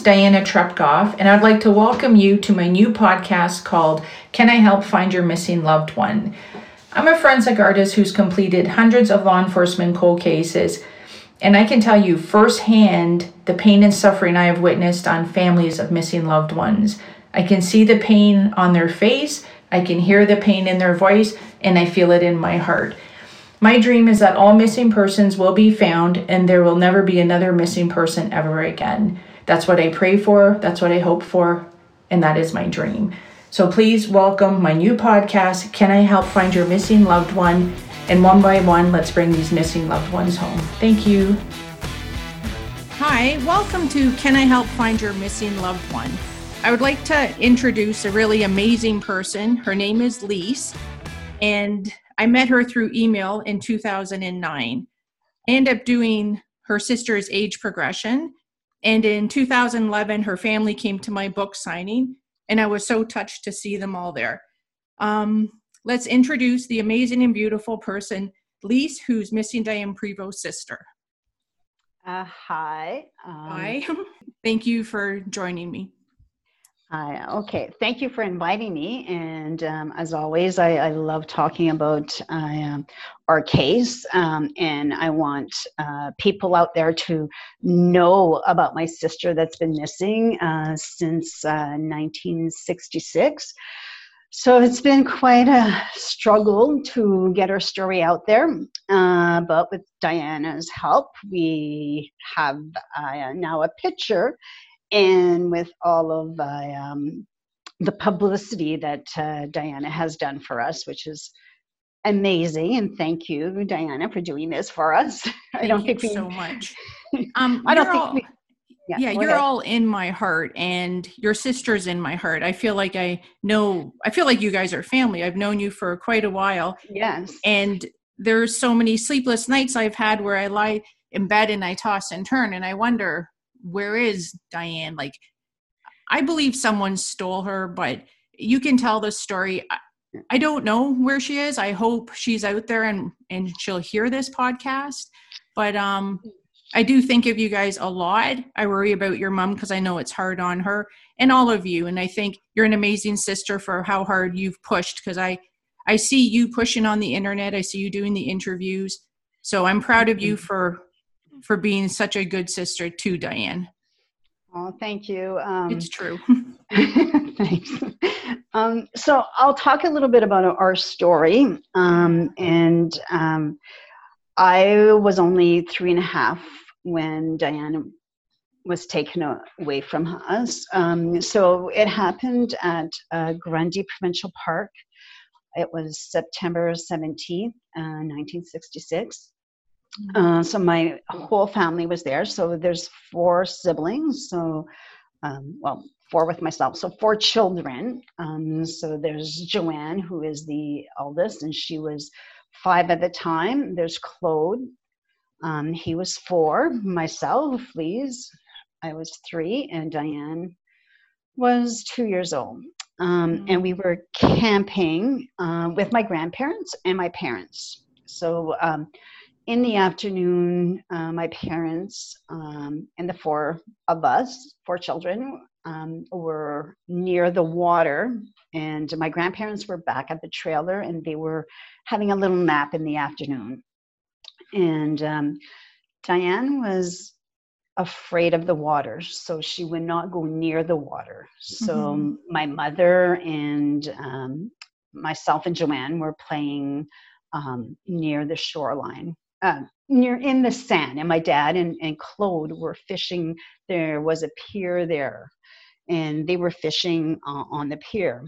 Name's Diana Trepkov, and I'd like to welcome you to my new podcast called Can I Help Find Your Missing Loved One? I'm a forensic artist who's completed hundreds of law enforcement cold cases, and I can tell you firsthand the pain and suffering I have witnessed on families of missing loved ones. I can see the pain on their face, I can hear the pain in their voice, and I feel it in my heart. My dream is that all missing persons will be found and there will never be another missing person ever again. That's what I pray for, that's what I hope for, and that is my dream. So please welcome my new podcast, Can I Help Find Your Missing Loved One? And one by one, let's bring these missing loved ones home. Thank you. Hi, welcome to Can I Help Find Your Missing Loved One? I would like to introduce a really amazing person. Her name is Lise, and I met her through email in 2009. I ended up doing her sister's age progression. And in 2011, her family came to my book signing, and I was so touched to see them all there. Um, let's introduce the amazing and beautiful person, Lise, who's missing Diane Prevost's sister. Uh, hi. Um, hi. Thank you for joining me. Hi. Okay. Thank you for inviting me. And um, as always, I, I, love talking about uh, our case. Um, and I want uh, people out there to know about my sister that's been missing uh, since 1966. Uh, so it's been quite a struggle to get our story out there. Uh, but with Diana's help, we have uh, now a picture and with all of the, um, the publicity that uh, Diana has done for us, which is amazing. And thank you, Diana, for doing this for us. Thank I don't think we, so much. Um, I don't think all, we. Yeah, yeah you're ahead. all in my heart, and your sister's in my heart. I feel like I know. I feel like you guys are family. I've known you for quite a while. Yes. And there's so many sleepless nights I've had where I lie in bed and I toss and turn, and I wonder where is Diane? Like, I believe someone stole her, but you can tell the story. I, I don't know where she is. I hope she's out there and and she'll hear this podcast. But um, I do think of you guys a lot. I worry about your mom because I know it's hard on her and all of you. And I think you're an amazing sister for how hard you've pushed because I I see you pushing on the internet. I see you doing the interviews. So I'm proud of you for for being such a good sister to Diane. Oh, thank you. Um, it's true. thanks. Um, so I'll talk a little bit about our story. Um, and um, I was only three and a half when Diane was taken away from us. Um, so it happened at uh, Grundy Provincial Park. It was September 17th, uh, 1966. Uh, so my whole family was there. So there's four siblings. So, um, well, four with myself. So four children. Um, so there's Joanne, who is the eldest, and she was five at the time. There's Claude. Um, he was four. Myself, Lise, I was three, and Diane was two years old. Um, and we were camping uh, with my grandparents and my parents. So um, in the afternoon, uh, my parents um, and the four of us, four children, um, were near the water, and my grandparents were back at the trailer, and they were having a little nap in the afternoon. And um, Diane was afraid of the water, so she would not go near the water. So mm-hmm. my mother and um, myself and Joanne were playing um, near the shoreline uh, near in the sand and my dad and, and claude were fishing. There was a pier there and they were fishing uh, on the pier.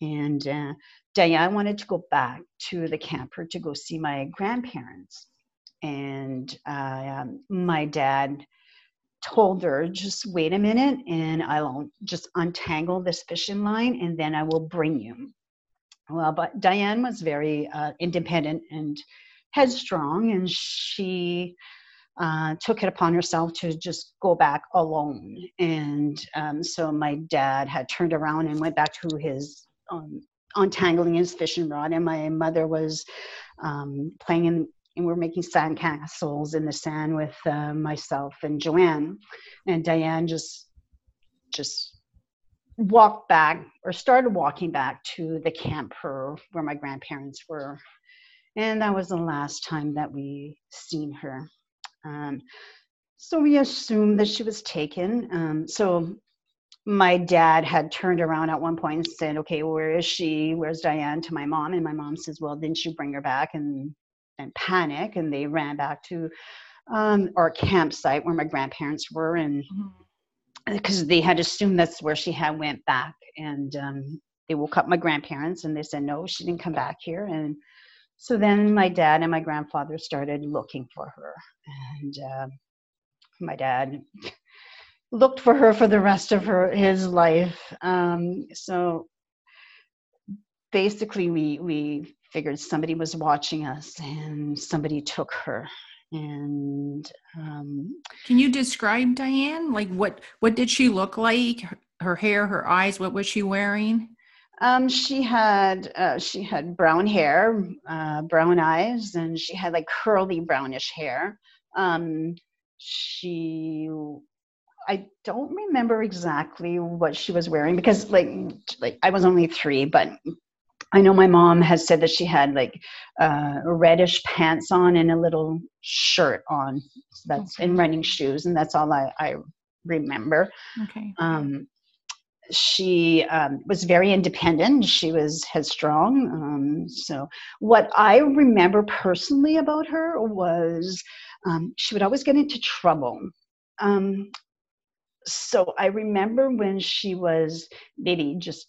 And uh, diane wanted to go back to the camper to go see my grandparents. And uh, um, my dad told her just wait a minute and i'll just untangle this fishing line and then i will bring you. Well but diane was very uh, independent and headstrong and she uh, took it upon herself to just go back alone. And um, so my dad had turned around and went back to his um, untangling his fishing rod, and my mother was um, playing in and we're making sand castles in the sand with uh, myself and Joanne, and Diane just just walked back or started walking back to the camper where my grandparents were, and that was the last time that we seen her. Um, so we assumed that she was taken. Um, so my dad had turned around at one point and said, "Okay, where is she? Where's Diane?" To my mom, and my mom says, "Well, didn't you bring her back?" And and panic, and they ran back to um, our campsite where my grandparents were, and because mm-hmm. they had assumed that's where she had went back, and um, they woke up my grandparents, and they said, "No, she didn't come back here." And so then my dad and my grandfather started looking for her, and uh, my dad looked for her for the rest of her his life. Um, so basically, we we figured somebody was watching us and somebody took her. And um, can you describe Diane? Like what what did she look like? Her hair, her eyes. What was she wearing? Um, she had uh, she had brown hair, uh, brown eyes, and she had like curly brownish hair. Um, she I don't remember exactly what she was wearing because like like I was only three, but I know my mom has said that she had like uh, reddish pants on and a little shirt on. So that's in running shoes, and that's all I, I remember. Okay. Um, she um, was very independent. She was headstrong. Um, so, what I remember personally about her was um, she would always get into trouble. Um, so I remember when she was maybe just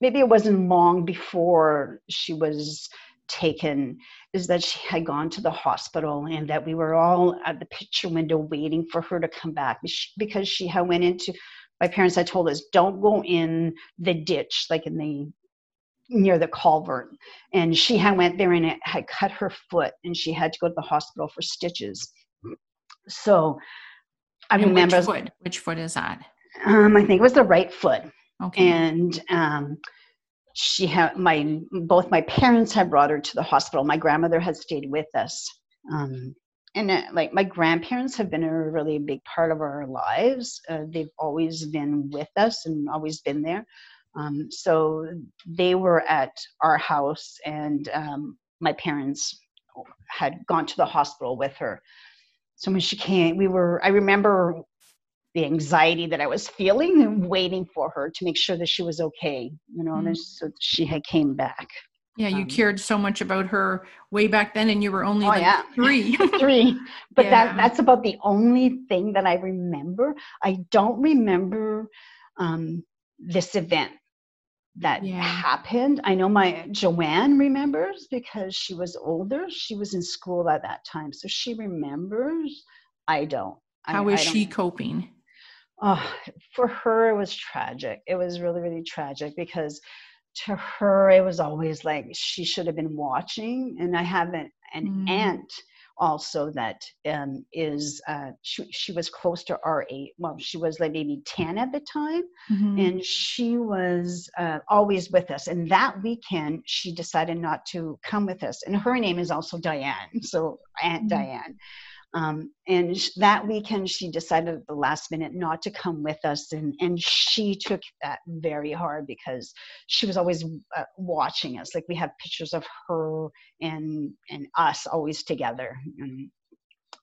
maybe it wasn't long before she was taken is that she had gone to the hospital and that we were all at the picture window waiting for her to come back because she had went into my parents had told us don't go in the ditch like in the near the culvert. And she had went there and it had cut her foot and she had to go to the hospital for stitches. So i and remember which foot? Which foot is that? Um, i think it was the right foot. Okay. And um, she had my both my parents had brought her to the hospital. My grandmother had stayed with us um, and uh, like my grandparents have been a really big part of our lives uh, they've always been with us and always been there um, so they were at our house, and um, my parents had gone to the hospital with her. So when she came, we were, I remember the anxiety that I was feeling and waiting for her to make sure that she was okay, you know, mm-hmm. so she had came back. Yeah, you um, cared so much about her way back then, and you were only oh, like yeah. three. three, but yeah. that that's about the only thing that I remember. I don't remember um, this event that yeah. happened. I know my Joanne remembers because she was older. She was in school at that time, so she remembers. I don't. How I, is I she coping? Oh, for her it was tragic. It was really, really tragic because to her it was always like she should have been watching. And I have an, an mm. aunt also that um, is uh, she, she was close to our age well she was like maybe 10 at the time mm-hmm. and she was uh, always with us and that weekend she decided not to come with us and her name is also diane so aunt mm-hmm. diane um, and that weekend, she decided at the last minute not to come with us, and and she took that very hard because she was always uh, watching us. Like we have pictures of her and and us always together. And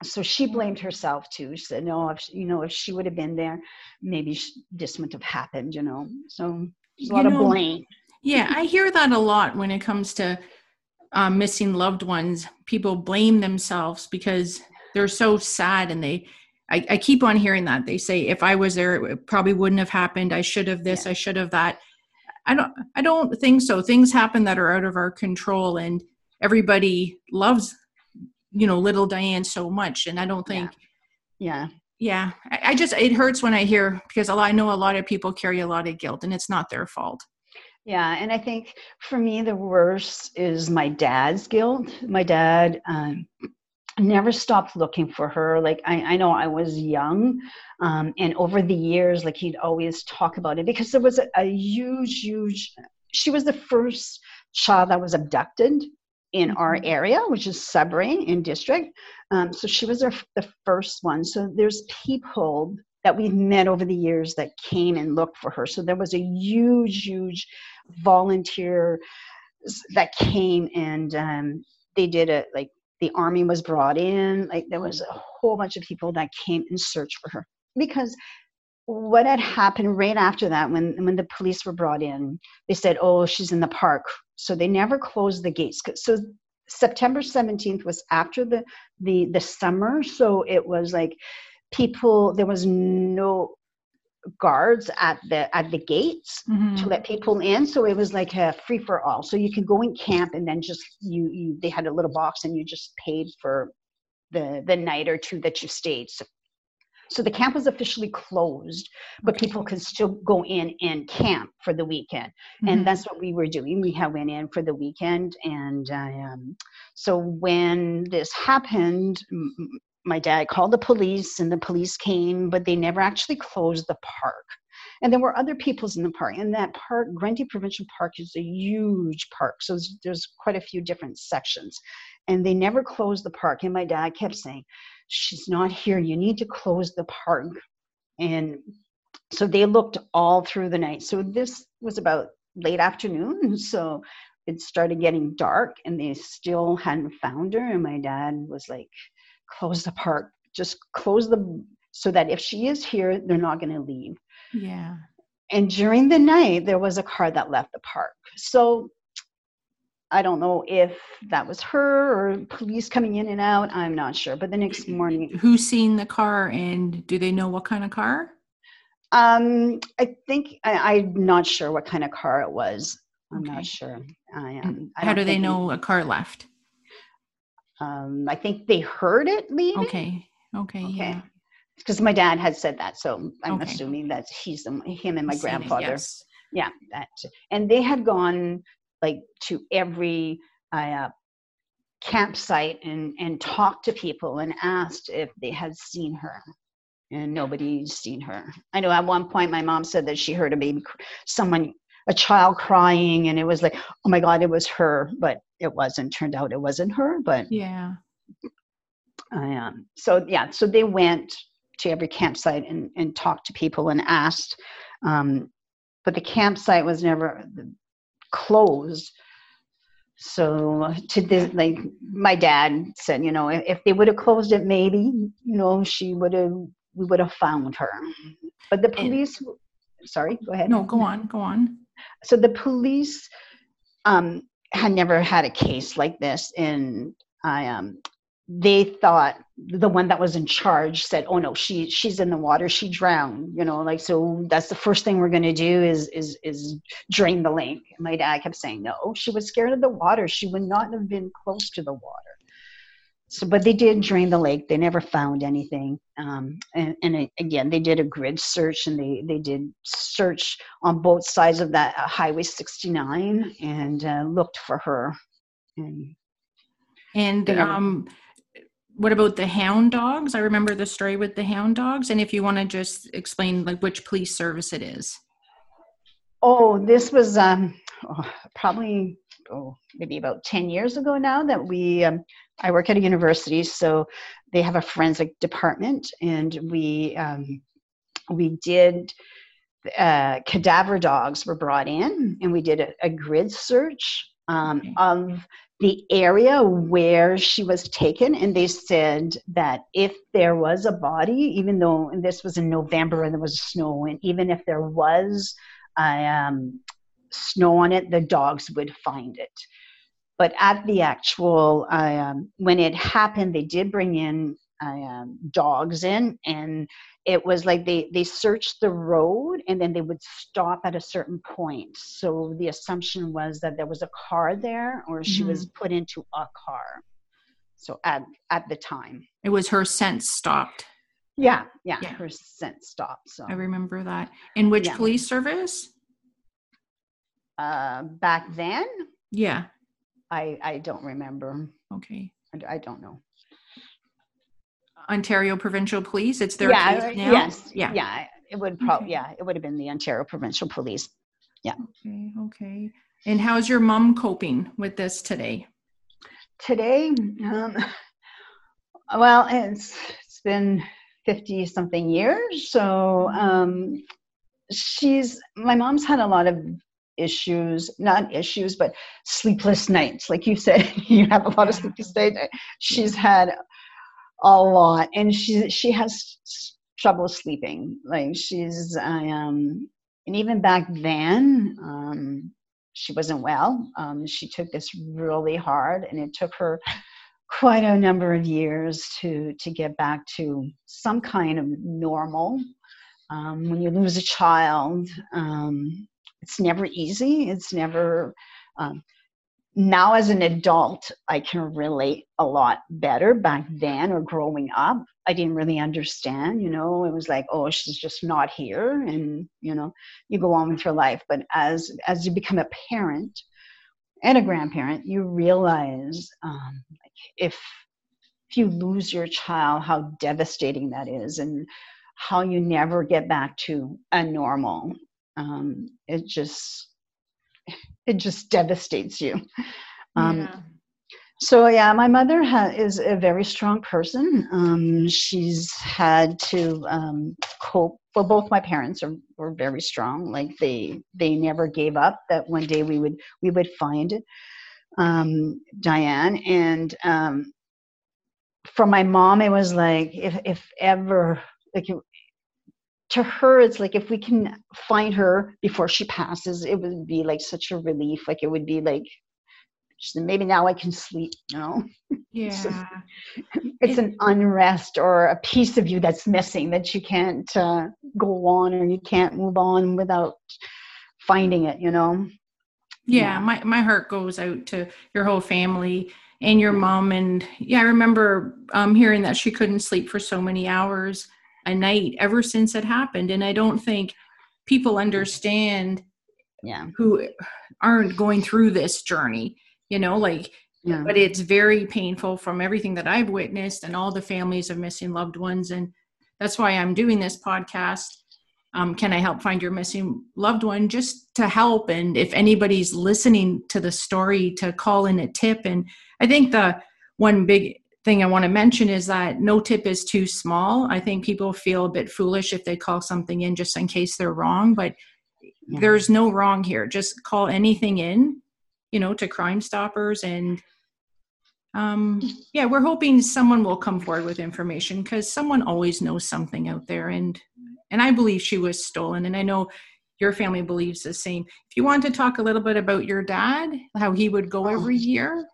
so she blamed herself too. She said, "No, if you know, if she would have been there, maybe this wouldn't have happened." You know, so there's a lot know, of blame. Yeah, I hear that a lot when it comes to um, missing loved ones. People blame themselves because they're so sad and they I, I, keep on hearing that. They say if i was there it probably wouldn't have happened. I should have this yeah. i should have that. I don't i don't think so. Things happen that are out of our control and everybody loves you know little diane so much. And i don't think yeah. Yeah, yeah. I, I just it hurts when i hear because lot, i know a lot of people carry a lot of guilt and it's not their fault. Yeah, and I think for me the worst is my dad's guilt. My dad um, never stopped looking for her like i, I know i was young um, and over the years like he'd always talk about it because there was a, a huge huge she was the first child that was abducted in our area, which is Sudbury in district. Um, so she was our, the first one. So there's people that we've met over the years that came and looked for her. So there was a huge, huge volunteer that came and um, they did it like the army was brought in. Like there was a whole bunch of people that came and searched for her. Because what had happened right after that when when the police were brought in they said oh she's in the park. So they never closed the gates. So september 17th was after the the the summer. So it was like people there was no guards at the at the gates mm-hmm. to let people in. So it was like a free for all. So you could go and camp and then just you you they had a little box and you just paid for the the night or two that you stayed. So, so the camp was officially closed but people could still go in and camp for the weekend. Mm-hmm. and that's what we were doing. We had went in for the weekend and um, so when this happened my dad called the police and the police came, but they never actually closed the park. And there were other peoples in the park. And that park, Grundy Provincial Park, is a huge park. So there's, there's quite a few different sections. And they never closed the park. And my dad kept saying, She's not here. You need to close the park. And so they looked all through the night. So this was about late afternoon. So it started getting dark and they still hadn't found her. And my dad was like, close the park just close the so that if she is here they're not going to leave. Yeah. And during the night there was a car that left the park. So i don't know if that was her or police coming in and out i'm not sure. But the next morning who's seen the car and do they know what kind of car? Um i think I, am not sure what kind of car it was. I'm okay. not sure. I am how do they know a car left um, I think they heard it leaving. Okay. Okay. Okay. Yeah. Because my dad had said that, so I'm okay. assuming that he's the, him and my grandfather. It, yes. Yeah, that, and they had gone like to every uh, campsite and and talked to people and asked if they had seen her, and nobody's seen her. I know at one point my mom said that she heard a baby, someone a child crying and it was like oh my god it was her but it wasn't turned out it wasn't her but yeah. I, um, so yeah so they went to every campsite and, and talked to people and asked um, but the campsite was never closed. So to this like my dad said you know if, if they would have closed it maybe you know she would have we would have found her. But the police and, sorry go ahead. No go on go on. So the police um, had never had a case like this, and I um, they thought the one that was in charge said, "Oh no, she she's in the water, she drowned." You know, like so that's the first thing we're going to do is is is drain the lake. My dad kept saying, "No, she was scared of the water. She would not have been close to the water." So, but they did drain the lake. They never found anything. Um, and, and it, again, they did a grid search and they, they did search on both sides of that uh, Highway 69 and uh, looked for her. And, and um, what about the hound dogs? I remember the story with the hound dogs. And if you want to just explain like which police service it is. Oh, this was um, oh, probably oh, maybe about 10 years ago now that we um, i work at a university so they have a forensic department and we um, we did uh, cadaver dogs were brought in and we did a, a grid search um, of the area where she was taken and they said that if there was a body even though this was in november and there was snow and even if there was a, um, snow on it, the dogs would find it. But at the actual, um, when it happened, they did bring in um, dogs in, and it was like they they searched the road, and then they would stop at a certain point. So the assumption was that there was a car there, or she mm-hmm. was put into a car. So at at the time, it was her sense stopped. Yeah, yeah, yeah. her sense stopped. So I remember that. In which yeah. police service? Uh, back then? Yeah. I i don't remember. Okay. I, I don't know. Ontario provincial police it's their yeah yes. Yeah. Yeah it would probably okay. yeah it would have been the ontario provincial police. Yeah. Okay okay. And how's your mom coping with this today? Today, um, well, it's it's been fifty something years. So um, she's my mom's had a lot of issues, not issues, but sleepless nights. Like you said, you have a lot of sleepless nights. She's had a lot, and she she has trouble sleeping. Like she's um, and even back then, um, she wasn't well. Um, she took this really hard, and it took her quite a number of years to to get back to some kind of normal. Um, when you lose a child, um, it's never easy. It's never. Um, now, as an adult, I can relate a lot better. Back then, or growing up, I didn't really understand. You know, it was like, oh, she's just not here, and you know, you go on with your life. But as as you become a parent and a grandparent, you realize um, if if you lose your child, how devastating that is, and how you never get back to a normal. Um, it just it just devastates you. Um, yeah. So yeah, my mother ha- is a very strong person. Um, she's had to um, cope. Well, both my parents are were very strong. Like they they never gave up. That one day we would we would find um, Diane and um, for my mom it was like if if ever like to her it's like if we can find her before she passes it would be like such a relief. Like it would be like maybe now i can sleep you know? Yeah. it's an unrest or a piece of you that's missing that you can't uh, go on or you can't move on without finding it you know? Yeah, yeah. my, my heart goes out to your whole family and your mom. And yeah i remember um, hearing that she couldn't sleep for so many hours a night ever since it happened. And i don't think people understand yeah. who aren't going through this journey you know like yeah. but it's very painful from everything that i've witnessed and all the families of missing loved ones. And that's why i'm doing this podcast. Um, can i help find your missing loved one? Just to help. And if anybody's listening to the story to call in a tip. And i think the one big thing I want to mention is that no tip is too small. I think people feel a bit foolish if they call something in just in case they're wrong, but yeah. there's no wrong here. Just call anything in, you know, to Crime Stoppers and um yeah, we're hoping someone will come forward with information because someone always knows something out there and and I believe she was stolen and I know your family believes the same. If you want to talk a little bit about your dad, how he would go every year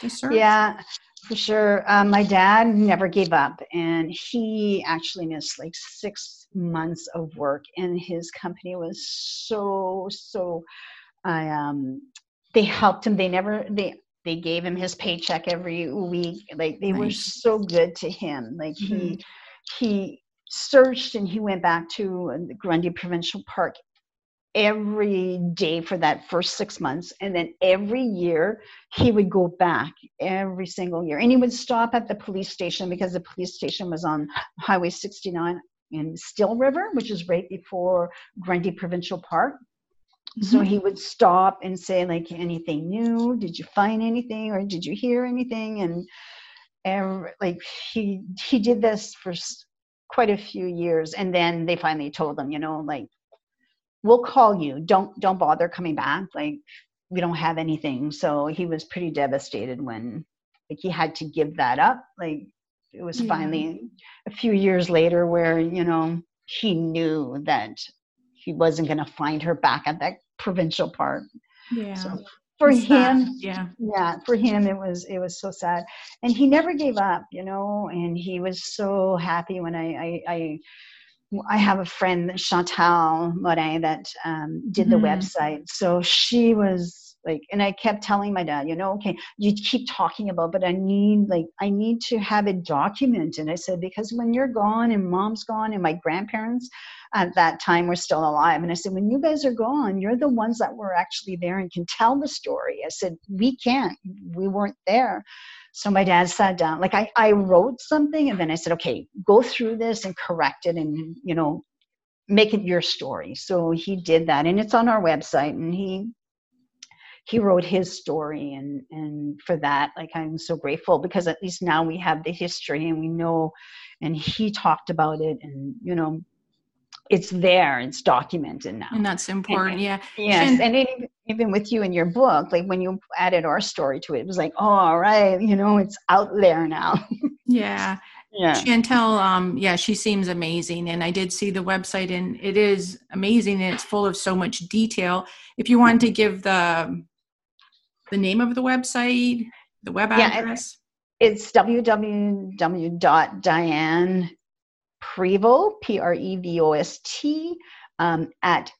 to search. Yeah for sure. Um, my dad never gave up, and he actually missed like six months of work, and his company was so so. I um, they helped him. They never they they gave him his paycheck every week. Like they nice. were so good to him. Like mm-hmm. he he searched and he went back to the Grundy Provincial Park every day for that first six months. And then every year he would go back every single year. And he would stop at the police station because the police station was on Highway 69 in Still River, which is right before Grundy Provincial Park. Mm-hmm. So he would stop and say, like, anything new? Did you find anything or did you hear anything? And, and like he he did this for quite a few years and then they finally told him you know like we'll call you. Don't don't bother coming back. Like we don't have anything. So he was pretty devastated when like he had to give that up. Like it was yeah. finally a few years later where you know he knew that he wasn't going to find her back at that provincial park. Yeah. So for it's him sad. yeah. yeah for him it was it was so sad. And he never gave up you know and he was so happy when i i, I I have a friend, Chantal Morin, that um, did the mm. website. So she was like, and I kept telling my dad, you know, okay, you keep talking about, but I need like, I need to have it documented. I said, because when you're gone and mom's gone and my grandparents at that time were still alive. And I said, when you guys are gone, you're the ones that were actually there and can tell the story. I said, we can't, we weren't there. So my dad sat down, like I, I wrote something and then I said, okay, go through this and correct it and, you know, make it your story. So he did that and it's on our website and he, he wrote his story and and for that like i'm so grateful because at least now we have the history and we know and he talked about it and you know it's there it's documented now. And that's important and, yeah. yes and, and it, even with you in your book like when you added our story to it it was like oh all right you know it's out there now. Yeah. Yeah. Chantel um yeah she seems amazing and i did see the website and it is amazing and it's full of so much detail. If you want to give the the name of the website the web address. yeah, it's www.diane Prevost, P R E V O S T, um, at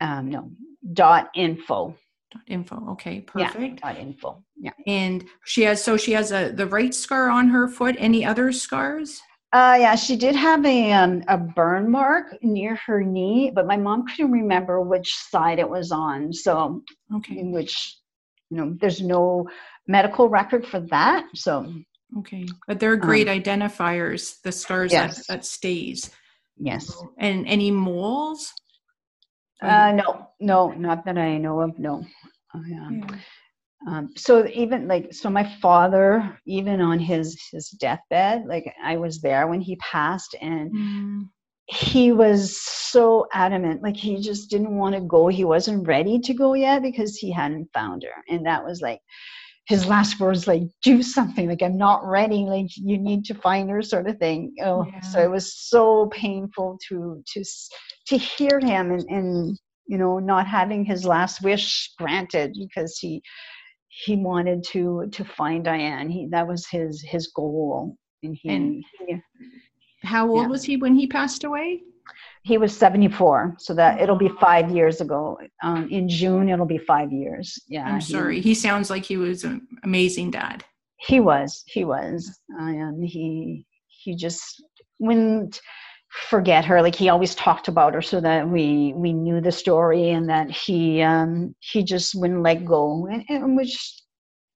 um, no dot info. Dot info. Okay, perfect. Yeah, dot info. Yeah. And she has so she has a the right scar on her foot. Any other scars? Uh, yeah, she did have a um, a burn mark near her knee, but my mom couldn't remember which side it was on. So, okay, which you know, there's no medical record for that. So Okay, but they're great um, identifiers. The stars yes. that, that stays. Yes. And any moles? Uh, no, no, not that I know of. No. Oh, yeah. yeah. Um, so even like so my father even on his his deathbed like i was there when he passed and mm. he was so adamant like he just didn't want to go he wasn't ready to go yet because he hadn't found her and that was like his last words like do something like i'm not ready like you need to find her sort of thing oh yeah. so it was so painful to to to hear him and and you know not having his last wish granted because he he wanted to to find diane he that was his his goal and he, and how old yeah. was he when he passed away he was 74 so that it'll be five years ago. Um, in june it'll be five years. Yeah i'm sorry. He, he sounds like he was an amazing dad. He was. He was. And he he just wouldn't forget her. Like he always talked about her so that we we knew the story and that he um he just wouldn't let go. And, and which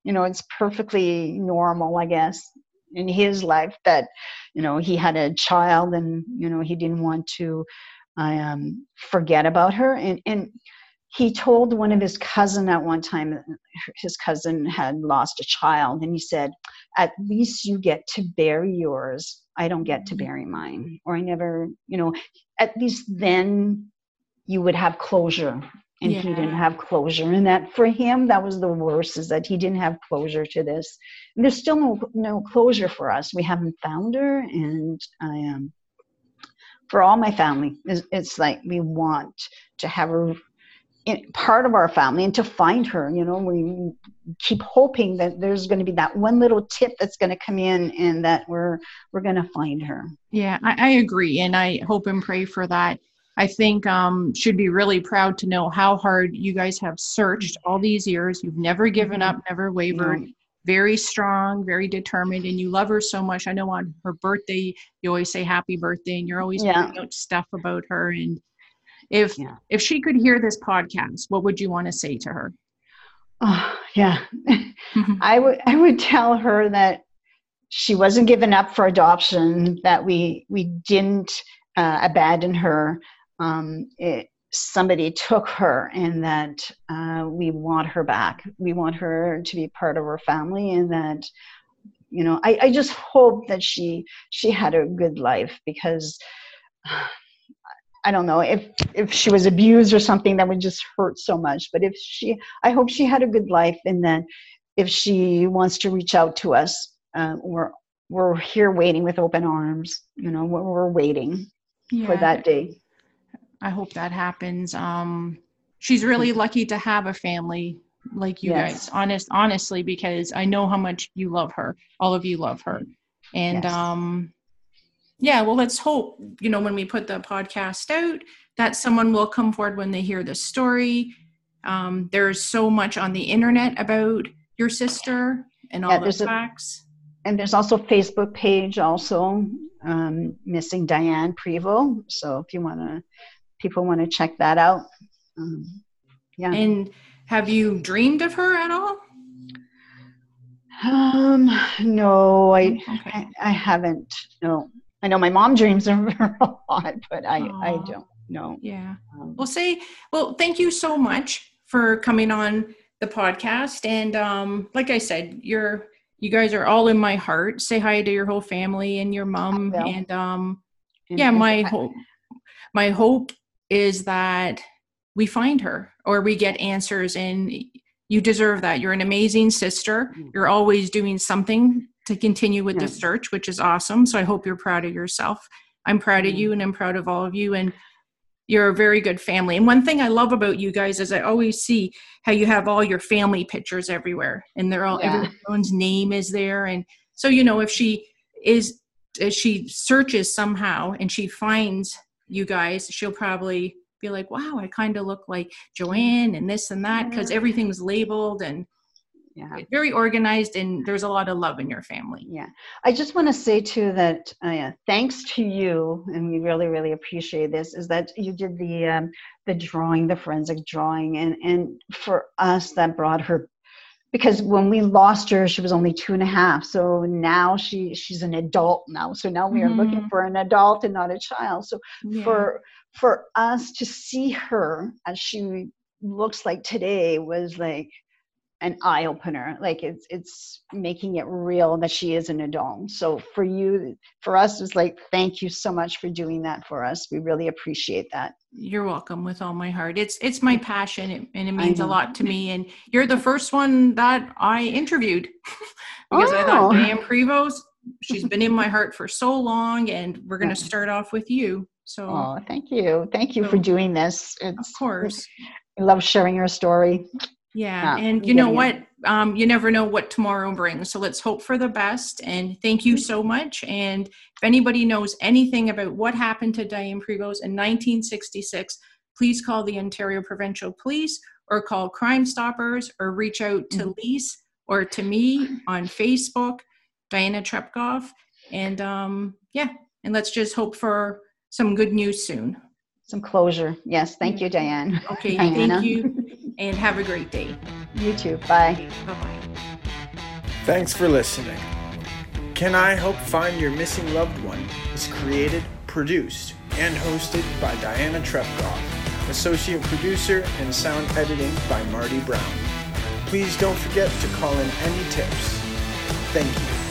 you know it's perfectly normal i guess in his life that you know he had a child and you know he didn't want to um, forget about her. And and he told one of his cousin at one time his cousin had lost a child and he said at least you get to bury yours. I don't get to bury mine. Or i never you know at least then you would have closure and yeah. he didn't have closure and that for him that was the worst is that he didn't have closure to this. And there's still no no closure for us. We haven't found her and i am um, for all my family it's, it's like we want to have her in, part of our family and to find her you know we keep hoping that there's going to be that one little tip that's going to come in and that we're we're going to find her. Yeah I, I agree and i hope and pray for that I think um, should be really proud to know how hard you guys have searched all these years. You've never given mm-hmm. up, never wavered. Very strong, very determined, and you love her so much. I know on her birthday, you always say happy birthday, and you're always yeah. putting out stuff about her. And if yeah. if she could hear this podcast, what would you want to say to her? Oh, yeah, mm-hmm. I would I would tell her that she wasn't given up for adoption. That we we didn't uh, abandon her um, it, somebody took her and that uh, we want her back. We want her to be part of our family and that you know I, I just hope that she she had a good life because I don't know if if she was abused or something that would just hurt so much. But if she, I hope she had a good life, and then if she wants to reach out to us, uh, we're we're here waiting with open arms. You know, we're, we're waiting yeah. for that day. I hope that happens. Um, she's really lucky to have a family like you yes. guys. Honest, honestly, because I know how much you love her. All of you love her, and yes. um, yeah. Well, let's hope you know when we put the podcast out that someone will come forward when they hear the story. Um, there's so much on the internet about your sister and all yeah, the facts. A, and there's also Facebook page also um, missing Diane Prevost. So if you want to people want to check that out. Um, yeah. And have you dreamed of her at all? Um, no, I, okay. I, I haven't. No, I know my mom dreams of her a lot, but I, Aww. I don't know. Yeah. Um, well, say, well, thank you so much for coming on the podcast. And um, like I said, you're you guys are all in my heart. Say hi to your whole family and your mom. And um, yeah, my hope my hope is that we find her or we get answers and you deserve that. You're an amazing sister. Mm. You're always doing something to continue with yeah. the search, which is awesome. So I hope you're proud of yourself. I'm proud of mm. you and I'm proud of all of you. And you're a very good family. And one thing I love about you guys is I always see how you have all your family pictures everywhere and they're all yeah. everyone's name is there. And so, you know, if she is, if she searches somehow and she finds you guys, she'll probably be like, wow, I kind of look like Joanne and this and that because everything's labeled and yeah. very organized and there's a lot of love in your family. Yeah. I just want to say too that uh, thanks to you and we really really appreciate this is that you did the um, the drawing the forensic drawing and and for us that brought her because when we lost her she was only two and a half so now she she's an adult now so now we are mm-hmm. looking for an adult and not a child so yeah. for for us to see her as she looks like today was like an eye opener like it's it's making it real that she is an adult. So for you for us it's like thank you so much for doing that for us. We really appreciate that. You're welcome with all my heart. It's it's my passion and it means a lot to me. And you're the first one that i interviewed because oh. i thought oh. Diane Prevost she's been in my heart for so long and we're going to start off with you. So oh thank you. Thank you so, for doing this. It's, of course. I love sharing your story yeah, and you know what? Um, you never know what tomorrow brings. So let's hope for the best. And thank you mm-hmm. so much. And if anybody knows anything about what happened to Diane Prevost in 1966, please call the Ontario Provincial Police or call Crime Stoppers or reach out to mm-hmm. Lise or to me on Facebook, Diana Trepkov. And um, yeah, and let's just hope for some good news soon. Some closure. Yes. Thank you, mm-hmm. Diane. Okay. Diana. Thank you and have a great day. You too. Bye. Bye bye. Thanks for listening. Can I Help Find Your Missing Loved One is created, produced, and hosted by Diana Trepkov, associate producer and sound editing by Marty Brown. Please don't forget to call in any tips. Thank you.